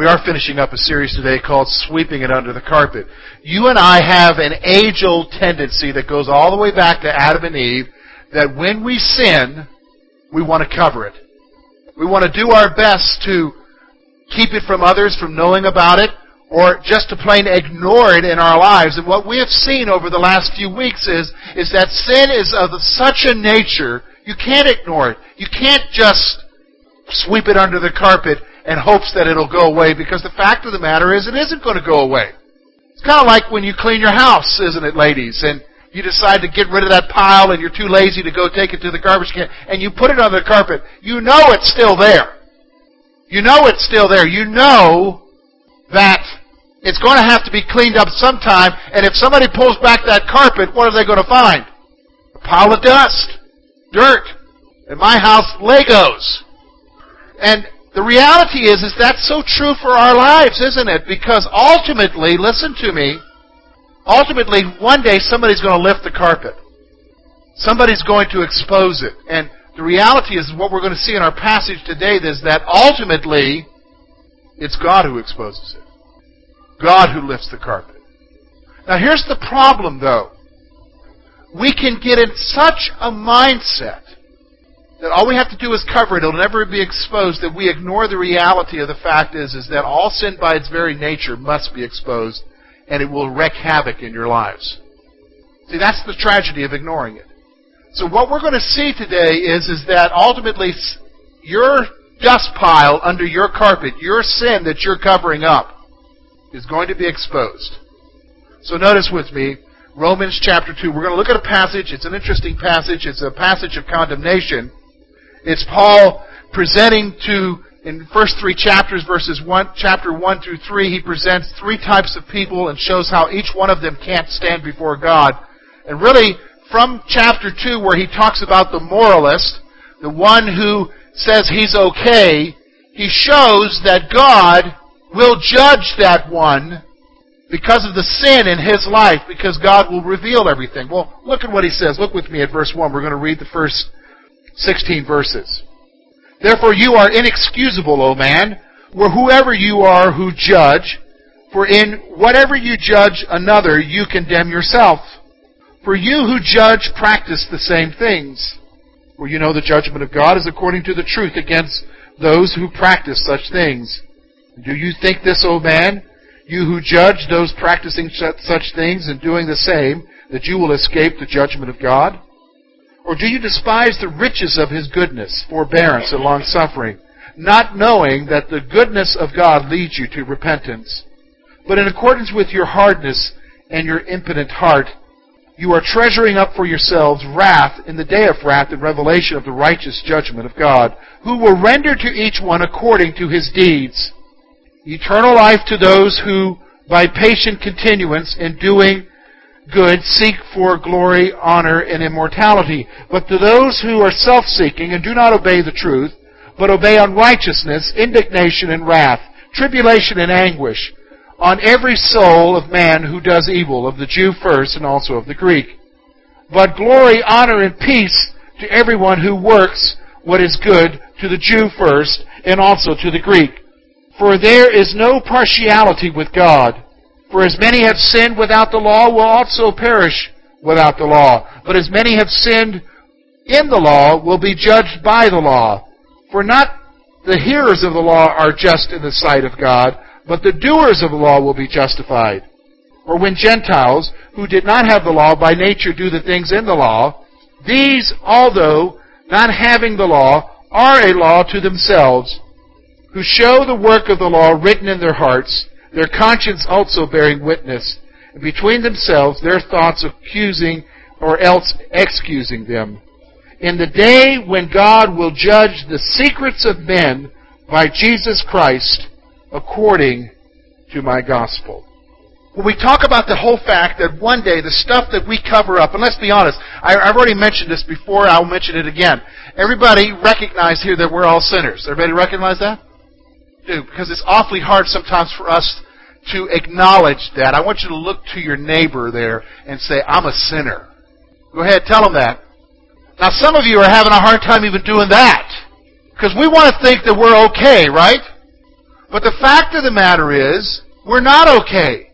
We are finishing up a series today called Sweeping It Under the Carpet. You and I have an age old tendency that goes all the way back to Adam and Eve that when we sin, we want to cover it. We want to do our best to keep it from others from knowing about it or just to plain ignore it in our lives. And what we have seen over the last few weeks is, is that sin is of such a nature, you can't ignore it. You can't just sweep it under the carpet and hopes that it'll go away because the fact of the matter is it isn't going to go away. It's kind of like when you clean your house, isn't it, ladies? And you decide to get rid of that pile and you're too lazy to go take it to the garbage can and you put it on the carpet. You know it's still there. You know it's still there. You know that it's going to have to be cleaned up sometime and if somebody pulls back that carpet, what are they going to find? A pile of dust, dirt. In my house, Legos. And the reality is, is that's so true for our lives, isn't it? Because ultimately, listen to me, ultimately, one day somebody's going to lift the carpet. Somebody's going to expose it. And the reality is, what we're going to see in our passage today is that ultimately, it's God who exposes it. God who lifts the carpet. Now here's the problem though. We can get in such a mindset that all we have to do is cover it. It'll never be exposed. That we ignore the reality of the fact is, is that all sin by its very nature must be exposed, and it will wreak havoc in your lives. See, that's the tragedy of ignoring it. So what we're going to see today is, is that ultimately your dust pile under your carpet, your sin that you're covering up, is going to be exposed. So notice with me, Romans chapter 2. We're going to look at a passage. It's an interesting passage. It's a passage of condemnation. It's Paul presenting to, in first three chapters, verses one, chapter 1 through 3, he presents three types of people and shows how each one of them can't stand before God. And really, from chapter 2, where he talks about the moralist, the one who says he's okay, he shows that God will judge that one because of the sin in his life, because God will reveal everything. Well, look at what he says. Look with me at verse 1. We're going to read the first 16 verses. Therefore you are inexcusable, O man, or whoever you are who judge, for in whatever you judge another, you condemn yourself. For you who judge practice the same things. For you know the judgment of God is according to the truth against those who practice such things. Do you think this, O man, you who judge those practicing such things and doing the same, that you will escape the judgment of God? Or do you despise the riches of his goodness, forbearance, and long-suffering, not knowing that the goodness of God leads you to repentance? But in accordance with your hardness and your impotent heart, you are treasuring up for yourselves wrath in the day of wrath and revelation of the righteous judgment of God, who will render to each one according to his deeds. Eternal life to those who, by patient continuance in doing good seek for glory, honor, and immortality. But to those who are self-seeking and do not obey the truth, but obey unrighteousness, indignation and wrath, tribulation and anguish, on every soul of man who does evil, of the Jew first and also of the Greek. But glory, honor, and peace to everyone who works what is good, to the Jew first and also to the Greek. For there is no partiality with God. For as many have sinned without the law will also perish without the law. But as many have sinned in the law will be judged by the law. For not the hearers of the law are just in the sight of God, but the doers of the law will be justified. Or when Gentiles, who did not have the law by nature do the things in the law, these, although not having the law, are a law to themselves, who show the work of the law written in their hearts, their conscience also bearing witness, and between themselves their thoughts accusing or else excusing them. In the day when God will judge the secrets of men by Jesus Christ according to my gospel. when we talk about the whole fact that one day the stuff that we cover up, and let's be honest, I, have already mentioned this before, I'll mention it again. Everybody recognize here that we're all sinners. Everybody recognize that? Do, because it's awfully hard sometimes for us to acknowledge that. I want you to look to your neighbor there and say, I'm a sinner. Go ahead, tell them that. Now some of you are having a hard time even doing that. Because we want to think that we're okay, right? But the fact of the matter is, we're not okay.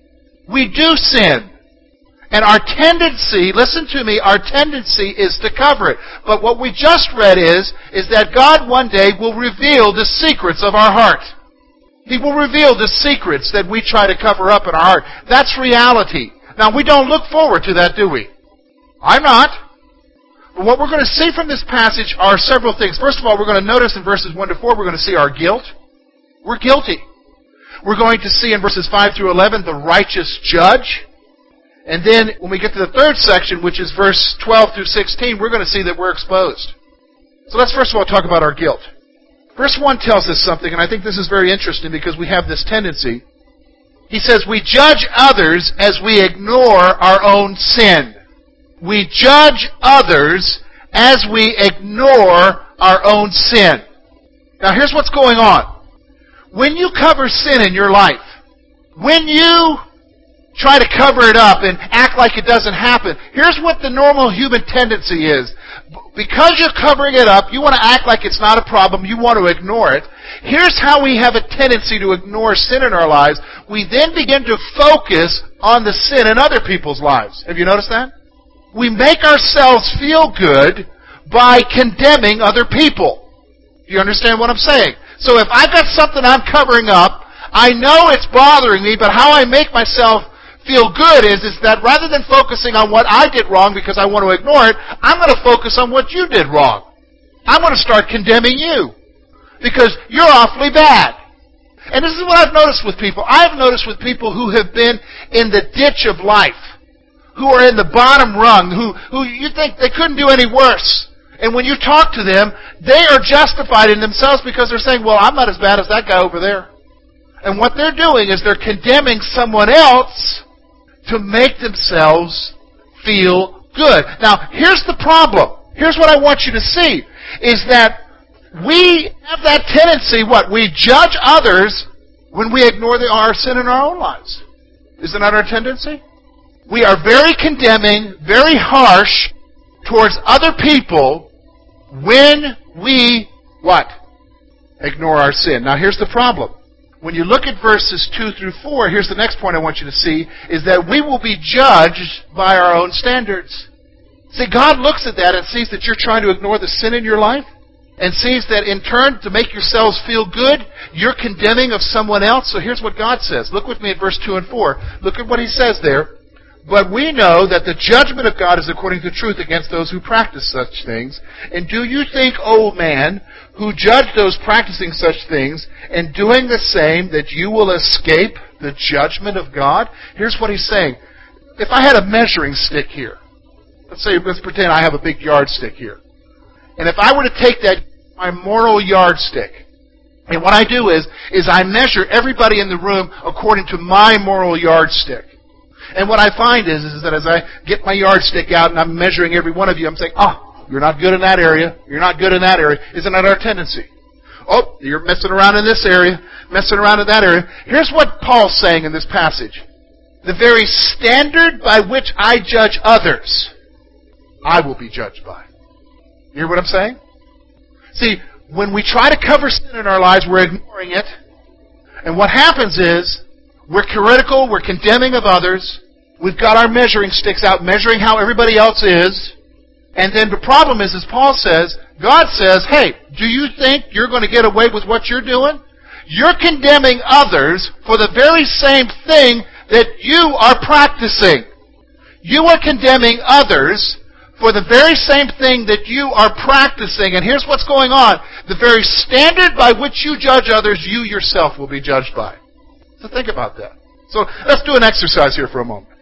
We do sin. And our tendency, listen to me, our tendency is to cover it. But what we just read is, is that God one day will reveal the secrets of our heart. He will reveal the secrets that we try to cover up in our heart. That's reality. Now we don't look forward to that, do we? I'm not. But what we're going to see from this passage are several things. First of all, we're going to notice in verses 1 to 4, we're going to see our guilt. We're guilty. We're going to see in verses 5 through 11 the righteous judge. And then when we get to the third section, which is verse 12 through 16, we're going to see that we're exposed. So let's first of all talk about our guilt. Verse 1 tells us something, and I think this is very interesting because we have this tendency. He says, We judge others as we ignore our own sin. We judge others as we ignore our own sin. Now here's what's going on. When you cover sin in your life, when you try to cover it up and act like it doesn't happen, here's what the normal human tendency is. Because you're covering it up, you want to act like it's not a problem, you want to ignore it. Here's how we have a tendency to ignore sin in our lives. We then begin to focus on the sin in other people's lives. Have you noticed that? We make ourselves feel good by condemning other people. Do you understand what I'm saying? So if I've got something I'm covering up, I know it's bothering me, but how I make myself feel good is, is that rather than focusing on what I did wrong because I want to ignore it, I'm going to focus on what you did wrong. I'm going to start condemning you. Because you're awfully bad. And this is what I've noticed with people. I've noticed with people who have been in the ditch of life, who are in the bottom rung, who, who you think they couldn't do any worse. And when you talk to them, they are justified in themselves because they're saying, well, I'm not as bad as that guy over there. And what they're doing is they're condemning someone else to make themselves feel good. Now, here's the problem. Here's what I want you to see is that we have that tendency, what? We judge others when we ignore the, our sin in our own lives. Isn't that our tendency? We are very condemning, very harsh towards other people when we, what? Ignore our sin. Now here's the problem. When you look at verses 2 through 4, here's the next point I want you to see, is that we will be judged by our own standards. See, God looks at that and sees that you're trying to ignore the sin in your life, and sees that in turn, to make yourselves feel good, you're condemning of someone else. So here's what God says. Look with me at verse 2 and 4. Look at what He says there. But we know that the judgment of God is according to truth against those who practice such things. And do you think, O man, who judge those practicing such things and doing the same, that you will escape the judgment of God? Here's what he's saying. If I had a measuring stick here, let's say, let's pretend I have a big yardstick here. And if I were to take that, my moral yardstick, and what I do is, is I measure everybody in the room according to my moral yardstick. And what I find is, is that as I get my yardstick out and I'm measuring every one of you, I'm saying, oh, you're not good in that area. You're not good in that area. Isn't that our tendency? Oh, you're messing around in this area, messing around in that area. Here's what Paul's saying in this passage. The very standard by which I judge others, I will be judged by. You hear what I'm saying? See, when we try to cover sin in our lives, we're ignoring it. And what happens is, we're critical, we're condemning of others. We've got our measuring sticks out, measuring how everybody else is. And then the problem is, as Paul says, God says, hey, do you think you're going to get away with what you're doing? You're condemning others for the very same thing that you are practicing. You are condemning others for the very same thing that you are practicing. And here's what's going on. The very standard by which you judge others, you yourself will be judged by. So think about that. So let's do an exercise here for a moment.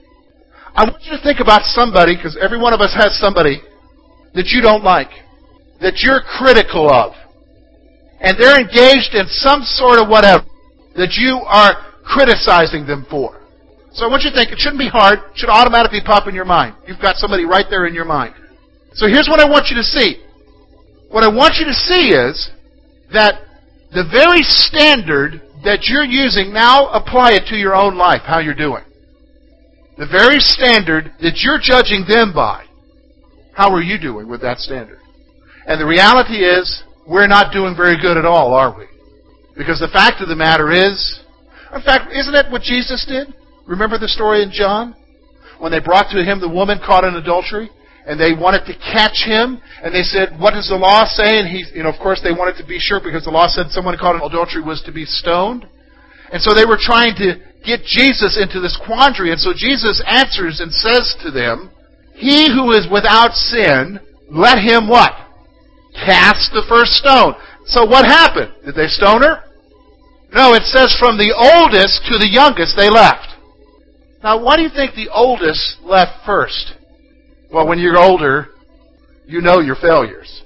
I want you to think about somebody, because every one of us has somebody that you don't like, that you're critical of, and they're engaged in some sort of whatever that you are criticizing them for. So I want you to think it shouldn't be hard, it should automatically pop in your mind. You've got somebody right there in your mind. So here's what I want you to see. What I want you to see is that the very standard that you're using, now apply it to your own life, how you're doing. The very standard that you're judging them by, how are you doing with that standard? And the reality is, we're not doing very good at all, are we? Because the fact of the matter is, in fact, isn't that what Jesus did? Remember the story in John? When they brought to him the woman caught in adultery? and they wanted to catch him, and they said, "What does the law say?" And he, you know, of course, they wanted to be sure because the law said someone caught in adultery was to be stoned, and so they were trying to get Jesus into this quandary, and so Jesus answers and says to them, "He who is without sin, let him what? Cast the first stone." So what happened? Did they stone her? No, it says from the oldest to the youngest they left. Now, why do you think the oldest left first? Well, when you're older, you know your failures.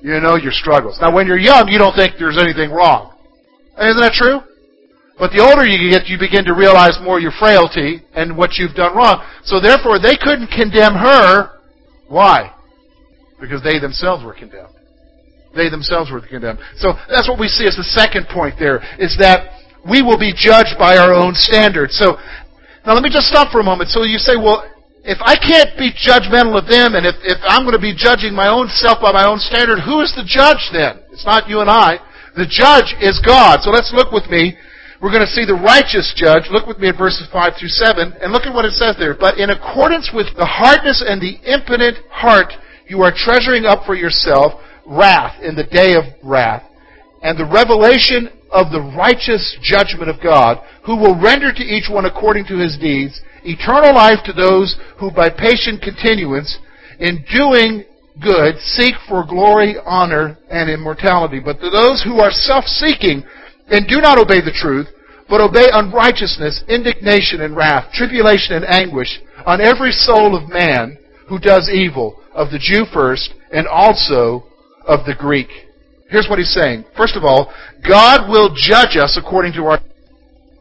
You know your struggles. Now, when you're young, you don't think there's anything wrong. Isn't that true? But the older you get, you begin to realize more your frailty and what you've done wrong. So therefore, they couldn't condemn her. Why? Because they themselves were condemned. They themselves were condemned. So that's what we see as the second point there, is that we will be judged by our own standards. So now let me just stop for a moment. So you say, well, if I can't be judgmental of them, and if, if I'm going to be judging my own self by my own standard, who is the judge then? It's not you and I. The judge is God. So let's look with me. We're going to see the righteous judge. Look with me at verses 5 through 7, and look at what it says there. But in accordance with the hardness and the impotent heart, you are treasuring up for yourself wrath in the day of wrath, and the revelation of the righteous judgment of God, who will render to each one according to his deeds, eternal life to those who by patient continuance in doing good seek for glory, honor, and immortality. But to those who are self-seeking and do not obey the truth, but obey unrighteousness, indignation and wrath, tribulation and anguish on every soul of man who does evil, of the Jew first, and also of the Greek. Here's what he's saying. First of all, God will judge us according to our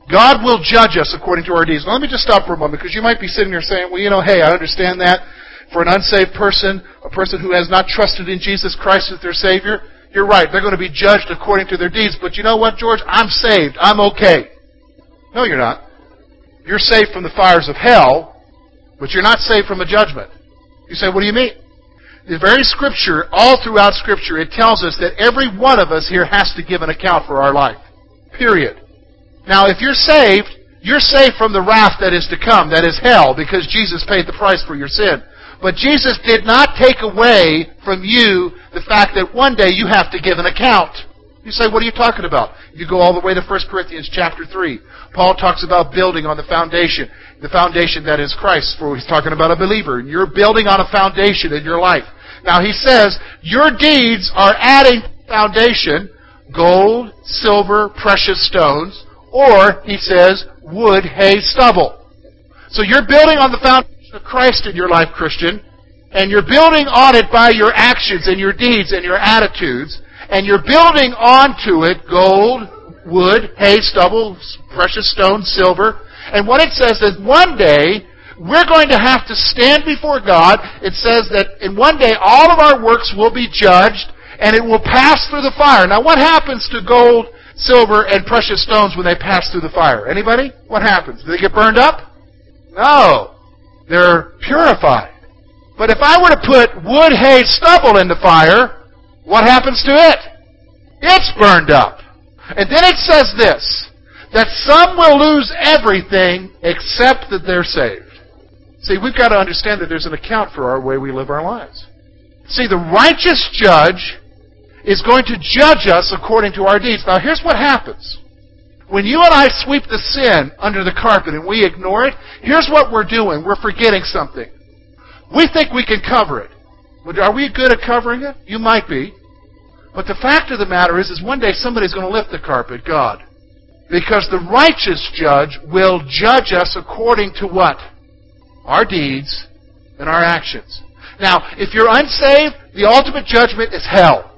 God will judge us according to our deeds. Now, let me just stop for a moment because you might be sitting there saying, well, you know, hey, I understand that. For an unsaved person, a person who has not trusted in Jesus Christ as their Savior, you're right. They're going to be judged according to their deeds. But you know what, George? I'm saved. I'm okay. No, you're not. You're saved from the fires of hell, but you're not saved from a judgment. You say, what do you mean? The very Scripture, all throughout Scripture, it tells us that every one of us here has to give an account for our life. Period. Now, if you're saved, you're saved from the wrath that is to come, that is hell, because Jesus paid the price for your sin. But Jesus did not take away from you the fact that one day you have to give an account. You say, what are you talking about? You go all the way to 1 Corinthians chapter 3. Paul talks about building on the foundation, the foundation that is Christ, for he's talking about a believer. And you're building on a foundation in your life. Now he says, your deeds are adding foundation, gold, silver, precious stones, or, he says, wood, hay, stubble. So you're building on the foundation of Christ in your life, Christian, and you're building on it by your actions and your deeds and your attitudes, and you're building onto it gold, wood, hay, stubble, precious stone, silver. And what it says is one day, we're going to have to stand before God. It says that in one day all of our works will be judged and it will pass through the fire. Now what happens to gold, silver, and precious stones when they pass through the fire? Anybody? What happens? Do they get burned up? No. They're purified. But if I were to put wood, hay, stubble in the fire, what happens to it? It's burned up. And then it says this, that some will lose everything except that they're saved. See, we've got to understand that there's an account for our way we live our lives. See, the righteous judge is going to judge us according to our deeds. Now, here's what happens. When you and I sweep the sin under the carpet and we ignore it, here's what we're doing. We're forgetting something. We think we can cover it. Are we good at covering it? You might be. But the fact of the matter is, is one day somebody's going to lift the carpet, God. Because the righteous judge will judge us according to what? Our deeds and our actions. Now, if you're unsaved, the ultimate judgment is hell.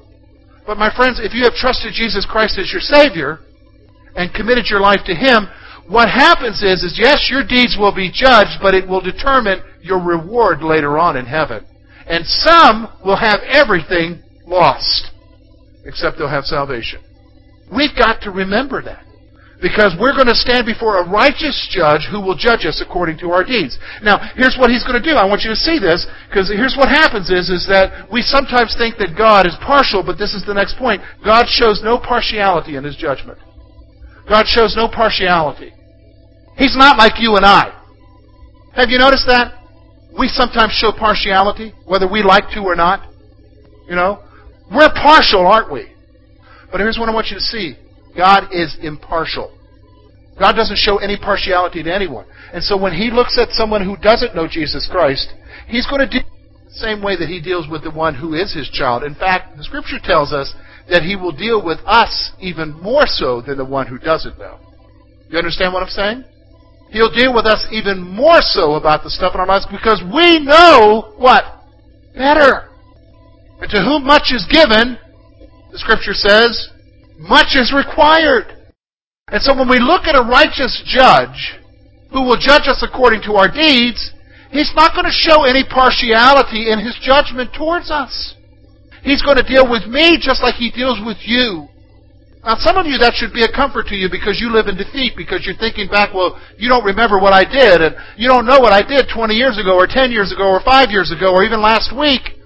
But my friends, if you have trusted Jesus Christ as your Savior and committed your life to Him, what happens is, is yes, your deeds will be judged, but it will determine your reward later on in heaven. And some will have everything lost, except they'll have salvation. We've got to remember that. Because we're going to stand before a righteous judge who will judge us according to our deeds. Now, here's what he's going to do. I want you to see this, because here's what happens is, is that we sometimes think that God is partial, but this is the next point. God shows no partiality in his judgment. God shows no partiality. He's not like you and I. Have you noticed that? We sometimes show partiality, whether we like to or not. You know? We're partial, aren't we? But here's what I want you to see. God is impartial. God doesn't show any partiality to anyone. And so when He looks at someone who doesn't know Jesus Christ, He's going to deal the same way that He deals with the one who is His child. In fact, the Scripture tells us that He will deal with us even more so than the one who doesn't know. You understand what I'm saying? He'll deal with us even more so about the stuff in our lives because we know what? Better. And to whom much is given, the Scripture says, much is required. And so when we look at a righteous judge who will judge us according to our deeds, he's not going to show any partiality in his judgment towards us. He's going to deal with me just like he deals with you. Now, some of you, that should be a comfort to you because you live in defeat, because you're thinking back, well, you don't remember what I did, and you don't know what I did 20 years ago, or 10 years ago, or 5 years ago, or even last week.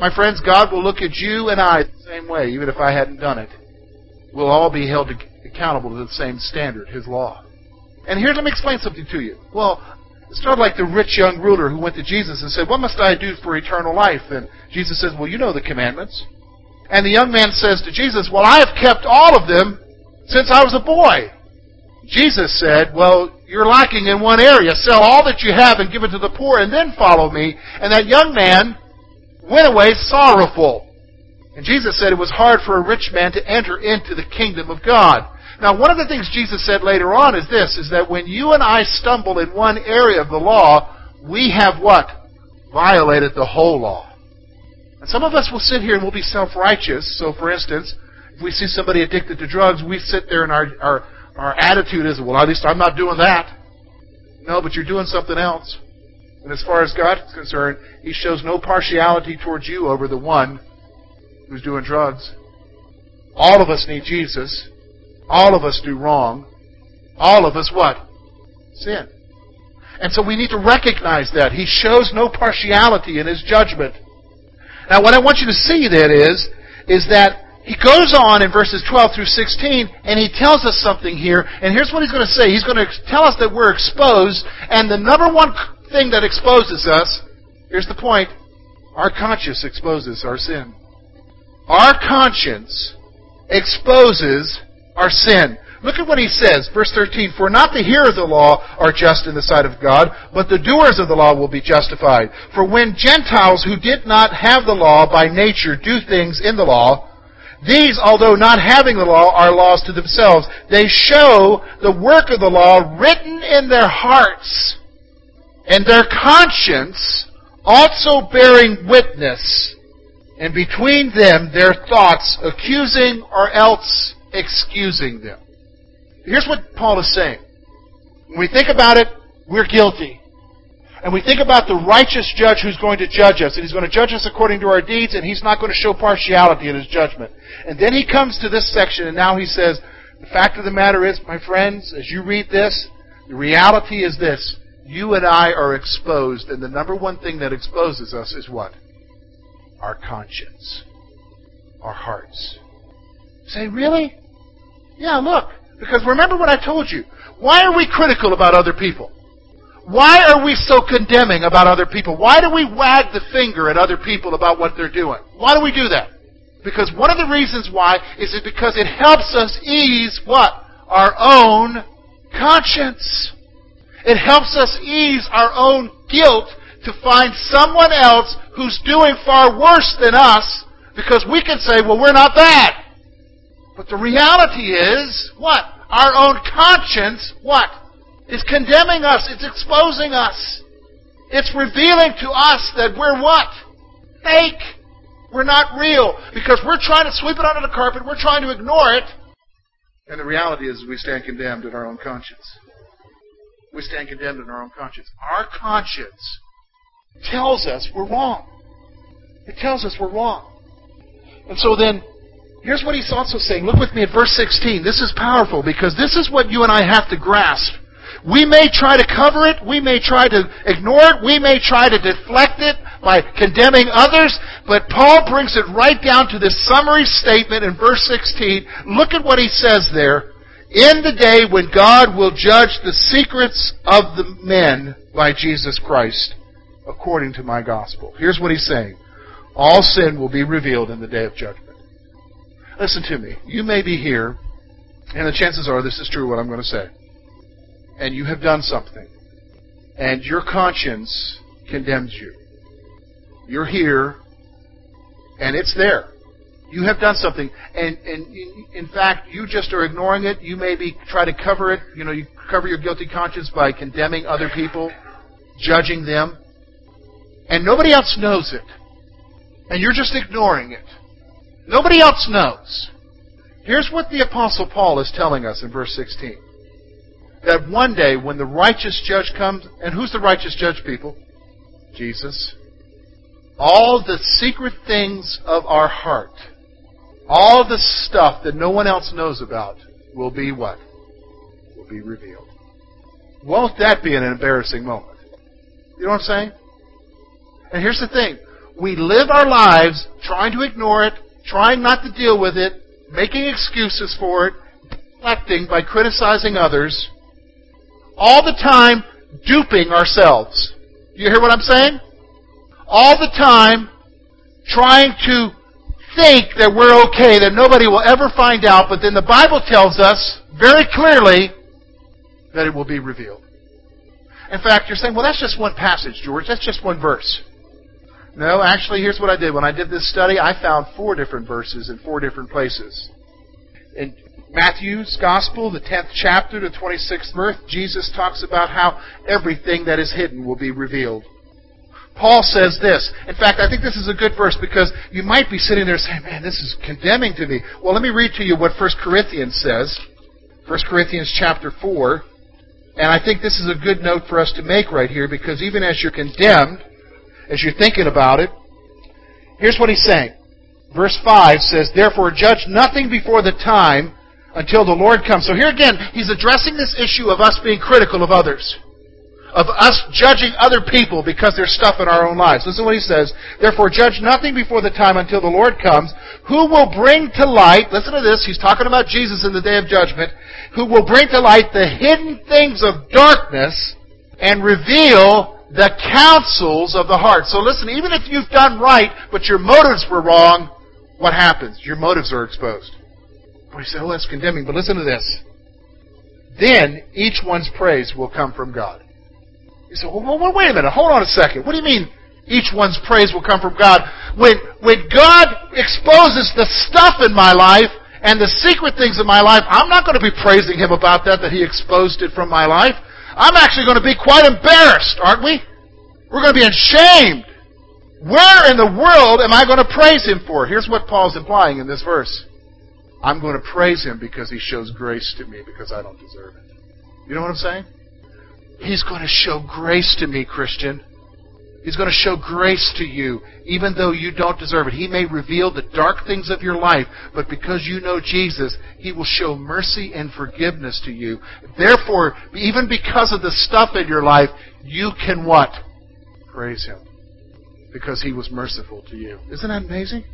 My friends, God will look at you and I the same way, even if I hadn't done it We'll all be held accountable to the same standard, His law. And here, let me explain something to you. Well, it's of like the rich young ruler who went to Jesus and said, What must I do for eternal life? And Jesus says, Well, you know the commandments. And the young man says to Jesus, Well, I have kept all of them since I was a boy. Jesus said, Well, you're lacking in one area. Sell all that you have and give it to the poor, and then follow me. And that young man went away sorrowful. And Jesus said it was hard for a rich man to enter into the kingdom of God. Now, one of the things Jesus said later on is this, is that when you and I stumble in one area of the law, we have what? Violated the whole law. And some of us will sit here and we'll be self-righteous. So, for instance, if we see somebody addicted to drugs, we sit there and our, our, our attitude is, well, at least I'm not doing that. No, but you're doing something else. And as far as God is concerned, He shows no partiality towards you over the one who's doing drugs. All of us need Jesus. All of us do wrong. All of us what? Sin. And so we need to recognize that. He shows no partiality in his judgment. Now what I want you to see then is, is that he goes on in verses 12 through 16 and he tells us something here. And here's what he's going to say. He's going to tell us that we're exposed. And the number one thing that exposes us, here's the point, our conscience exposes our sin. Our conscience exposes our sin. Look at what he says, verse 13. For not the hearers of the law are just in the sight of God, but the doers of the law will be justified. For when Gentiles who did not have the law by nature do things in the law, these, although not having the law, are laws to themselves. They show the work of the law written in their hearts, and their conscience also bearing witness and between them their thoughts accusing or else excusing them. Here's what Paul is saying. When we think about it, we're guilty. And we think about the righteous judge who's going to judge us, and he's going to judge us according to our deeds, and he's not going to show partiality in his judgment. And then he comes to this section, and now he says, the fact of the matter is, my friends, as you read this, the reality is this. You and I are exposed, and the number one thing that exposes us is what? Our conscience, our hearts. Say, really? Yeah, look. Because remember what I told you. Why are we critical about other people? Why are we so condemning about other people? Why do we wag the finger at other people about what they're doing? Why do we do that? Because one of the reasons why is it because it helps us ease what? Our own conscience. It helps us ease our own guilt to find someone else who's doing far worse than us because we can say, well, we're not that. But the reality is, what? Our own conscience, what? Is condemning us. It's exposing us. It's revealing to us that we're what? Fake. We're not real. Because we're trying to sweep it under the carpet. We're trying to ignore it. And the reality is we stand condemned in our own conscience. We stand condemned in our own conscience. Our conscience tells us we're wrong. It tells us we're wrong. And so then, here's what he's also saying. Look with me at verse 16. This is powerful because this is what you and I have to grasp. We may try to cover it, we may try to ignore it, we may try to deflect it by condemning others, but Paul brings it right down to this summary statement in verse 16. Look at what he says there. In the day when God will judge the secrets of the men by Jesus Christ, according to my gospel. Here's what he's saying. All sin will be revealed in the day of judgment. Listen to me. You may be here, and the chances are this is true what I'm going to say. And you have done something, and your conscience condemns you. You're here, and it's there. You have done something, and, and in fact, you just are ignoring it. You maybe try to cover it. You know, you cover your guilty conscience by condemning other people, judging them, and nobody else knows it. And you're just ignoring it. Nobody else knows. Here's what the Apostle Paul is telling us in verse 16. That one day when the righteous judge comes, and who's the righteous judge, people? Jesus. All the secret things of our heart, all the stuff that no one else knows about, will be what? Will be revealed. Won't that be an embarrassing moment? You know what I'm saying? And here's the thing. We live our lives trying to ignore it, trying not to deal with it, making excuses for it, deflecting by criticizing others, all the time duping ourselves. You hear what I'm saying? All the time trying to think that we're okay, that nobody will ever find out, but then the Bible tells us very clearly that it will be revealed. In fact, you're saying, well, that's just one passage, George. That's just one verse. No, actually, here's what I did. When I did this study, I found four different verses in four different places. In Matthew's Gospel, the 10th chapter, the 26th verse, Jesus talks about how everything that is hidden will be revealed. Paul says this. In fact, I think this is a good verse because you might be sitting there saying, man, this is condemning to me. Well, let me read to you what 1 Corinthians says. 1 Corinthians chapter 4. And I think this is a good note for us to make right here because even as you're condemned, as you're thinking about it, here's what he's saying. Verse 5 says, Therefore judge nothing before the time until the Lord comes. So here again, he's addressing this issue of us being critical of others. Of us judging other people because there's stuff in our own lives. Listen to what he says. Therefore judge nothing before the time until the Lord comes, who will bring to light, listen to this, he's talking about Jesus in the day of judgment, who will bring to light the hidden things of darkness and reveal the counsels of the heart. So listen, even if you've done right, but your motives were wrong, what happens? Your motives are exposed. Well, you say, oh, that's condemning, but listen to this. Then each one's praise will come from God. You say, well, wait a minute, hold on a second. What do you mean each one's praise will come from God? When, when God exposes the stuff in my life and the secret things in my life, I'm not going to be praising Him about that, that He exposed it from my life. I'm actually going to be quite embarrassed, aren't we? We're going to be ashamed. Where in the world am I going to praise Him for? Here's what Paul's implying in this verse. I'm going to praise Him because He shows grace to me because I don't deserve it. You know what I'm saying? He's going to show grace to me, Christian. He's going to show grace to you, even though you don't deserve it. He may reveal the dark things of your life, but because you know Jesus, He will show mercy and forgiveness to you. Therefore, even because of the stuff in your life, you can what? Praise Him. Because He was merciful to you. Isn't that amazing?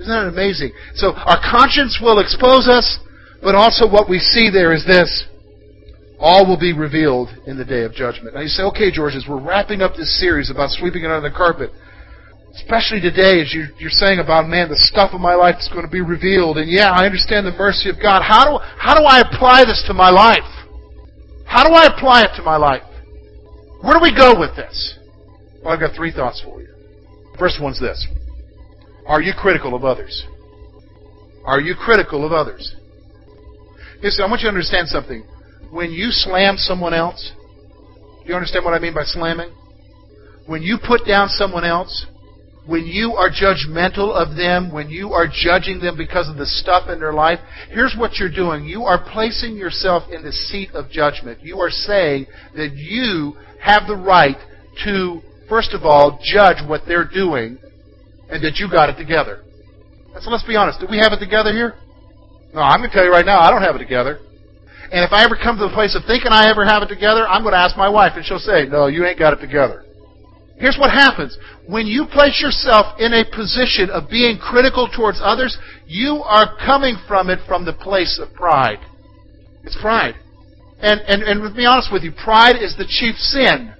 Isn't that amazing? So our conscience will expose us, but also what we see there is this. All will be revealed in the day of judgment. Now you say, okay, George, as we're wrapping up this series about sweeping it under the carpet, especially today as you're, saying about, man, the stuff of my life is going to be revealed, and yeah, I understand the mercy of God. How do, how do I apply this to my life? How do I apply it to my life? Where do we go with this? Well, I've got three thoughts for you. First one's this. Are you critical of others? Are you critical of others? Listen, I want you to understand something when you slam someone else, do you understand what I mean by slamming? When you put down someone else, when you are judgmental of them, when you are judging them because of the stuff in their life, here's what you're doing. You are placing yourself in the seat of judgment. You are saying that you have the right to, first of all, judge what they're doing and that you got it together. So let's be honest. Do we have it together here? No, I'm going to tell you right now, I don't have it together. And if I ever come to the place of thinking I ever have it together, I'm going to ask my wife, and she'll say, No, you ain't got it together. Here's what happens. When you place yourself in a position of being critical towards others, you are coming from it from the place of pride. It's pride. And, and, and to be honest with you, pride is the chief sin.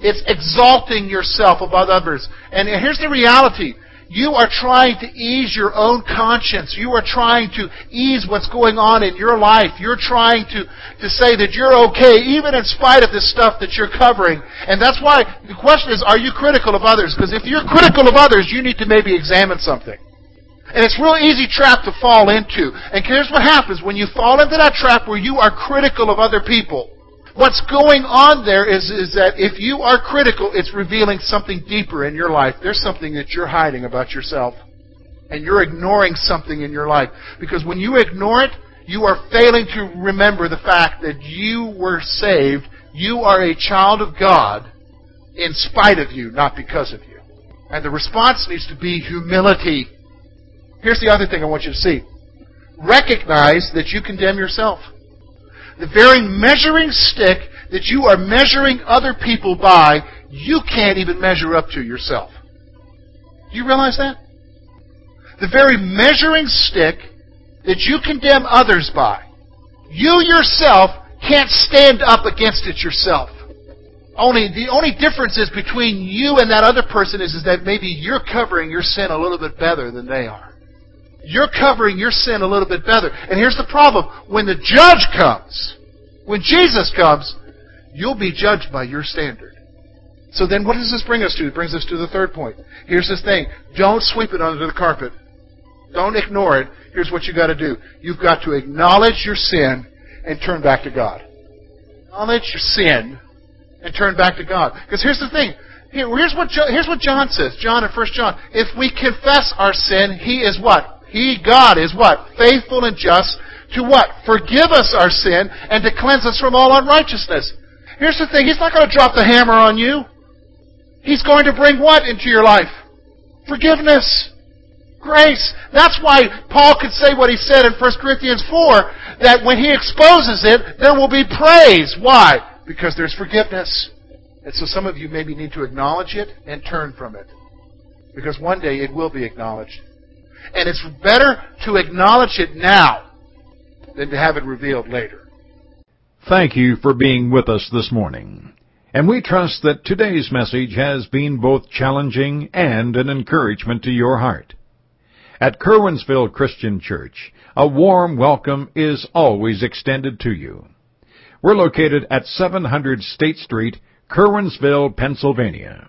It's exalting yourself above others. And here's the reality. You are trying to ease your own conscience. You are trying to ease what's going on in your life. You're trying to, to say that you're okay, even in spite of this stuff that you're covering. And that's why the question is, are you critical of others? Because if you're critical of others, you need to maybe examine something. And it's a real easy trap to fall into. And here's what happens when you fall into that trap where you are critical of other people. What's going on there is, is that if you are critical, it's revealing something deeper in your life. There's something that you're hiding about yourself. And you're ignoring something in your life. Because when you ignore it, you are failing to remember the fact that you were saved. You are a child of God in spite of you, not because of you. And the response needs to be humility. Here's the other thing I want you to see. Recognize that you condemn yourself the very measuring stick that you are measuring other people by, you can't even measure up to yourself. Do you realize that? The very measuring stick that you condemn others by, you yourself can't stand up against it yourself. Only the only difference is between you and that other person is, is that maybe you're covering your sin a little bit better than they are. You're covering your sin a little bit better. And here's the problem. When the judge comes, when Jesus comes, you'll be judged by your standard. So then what does this bring us to? It brings us to the third point. Here's this thing. Don't sweep it under the carpet. Don't ignore it. Here's what you've got to do. You've got to acknowledge your sin and turn back to God. Acknowledge your sin and turn back to God. Because here's the thing. Here, here's, what, here's what John says. John in 1 John. If we confess our sin, He is what? He, God, is what? Faithful and just to what? Forgive us our sin and to cleanse us from all unrighteousness. Here's the thing. He's not going to drop the hammer on you. He's going to bring what into your life? Forgiveness. Grace. That's why Paul could say what he said in 1 Corinthians 4, that when he exposes it, there will be praise. Why? Because there's forgiveness. And so some of you maybe need to acknowledge it and turn from it. Because one day it will be acknowledged. And it's better to acknowledge it now than to have it revealed later. Thank you for being with us this morning. And we trust that today's message has been both challenging and an encouragement to your heart. At Curwensville Christian Church, a warm welcome is always extended to you. We're located at 700 State Street, Curwensville, Pennsylvania.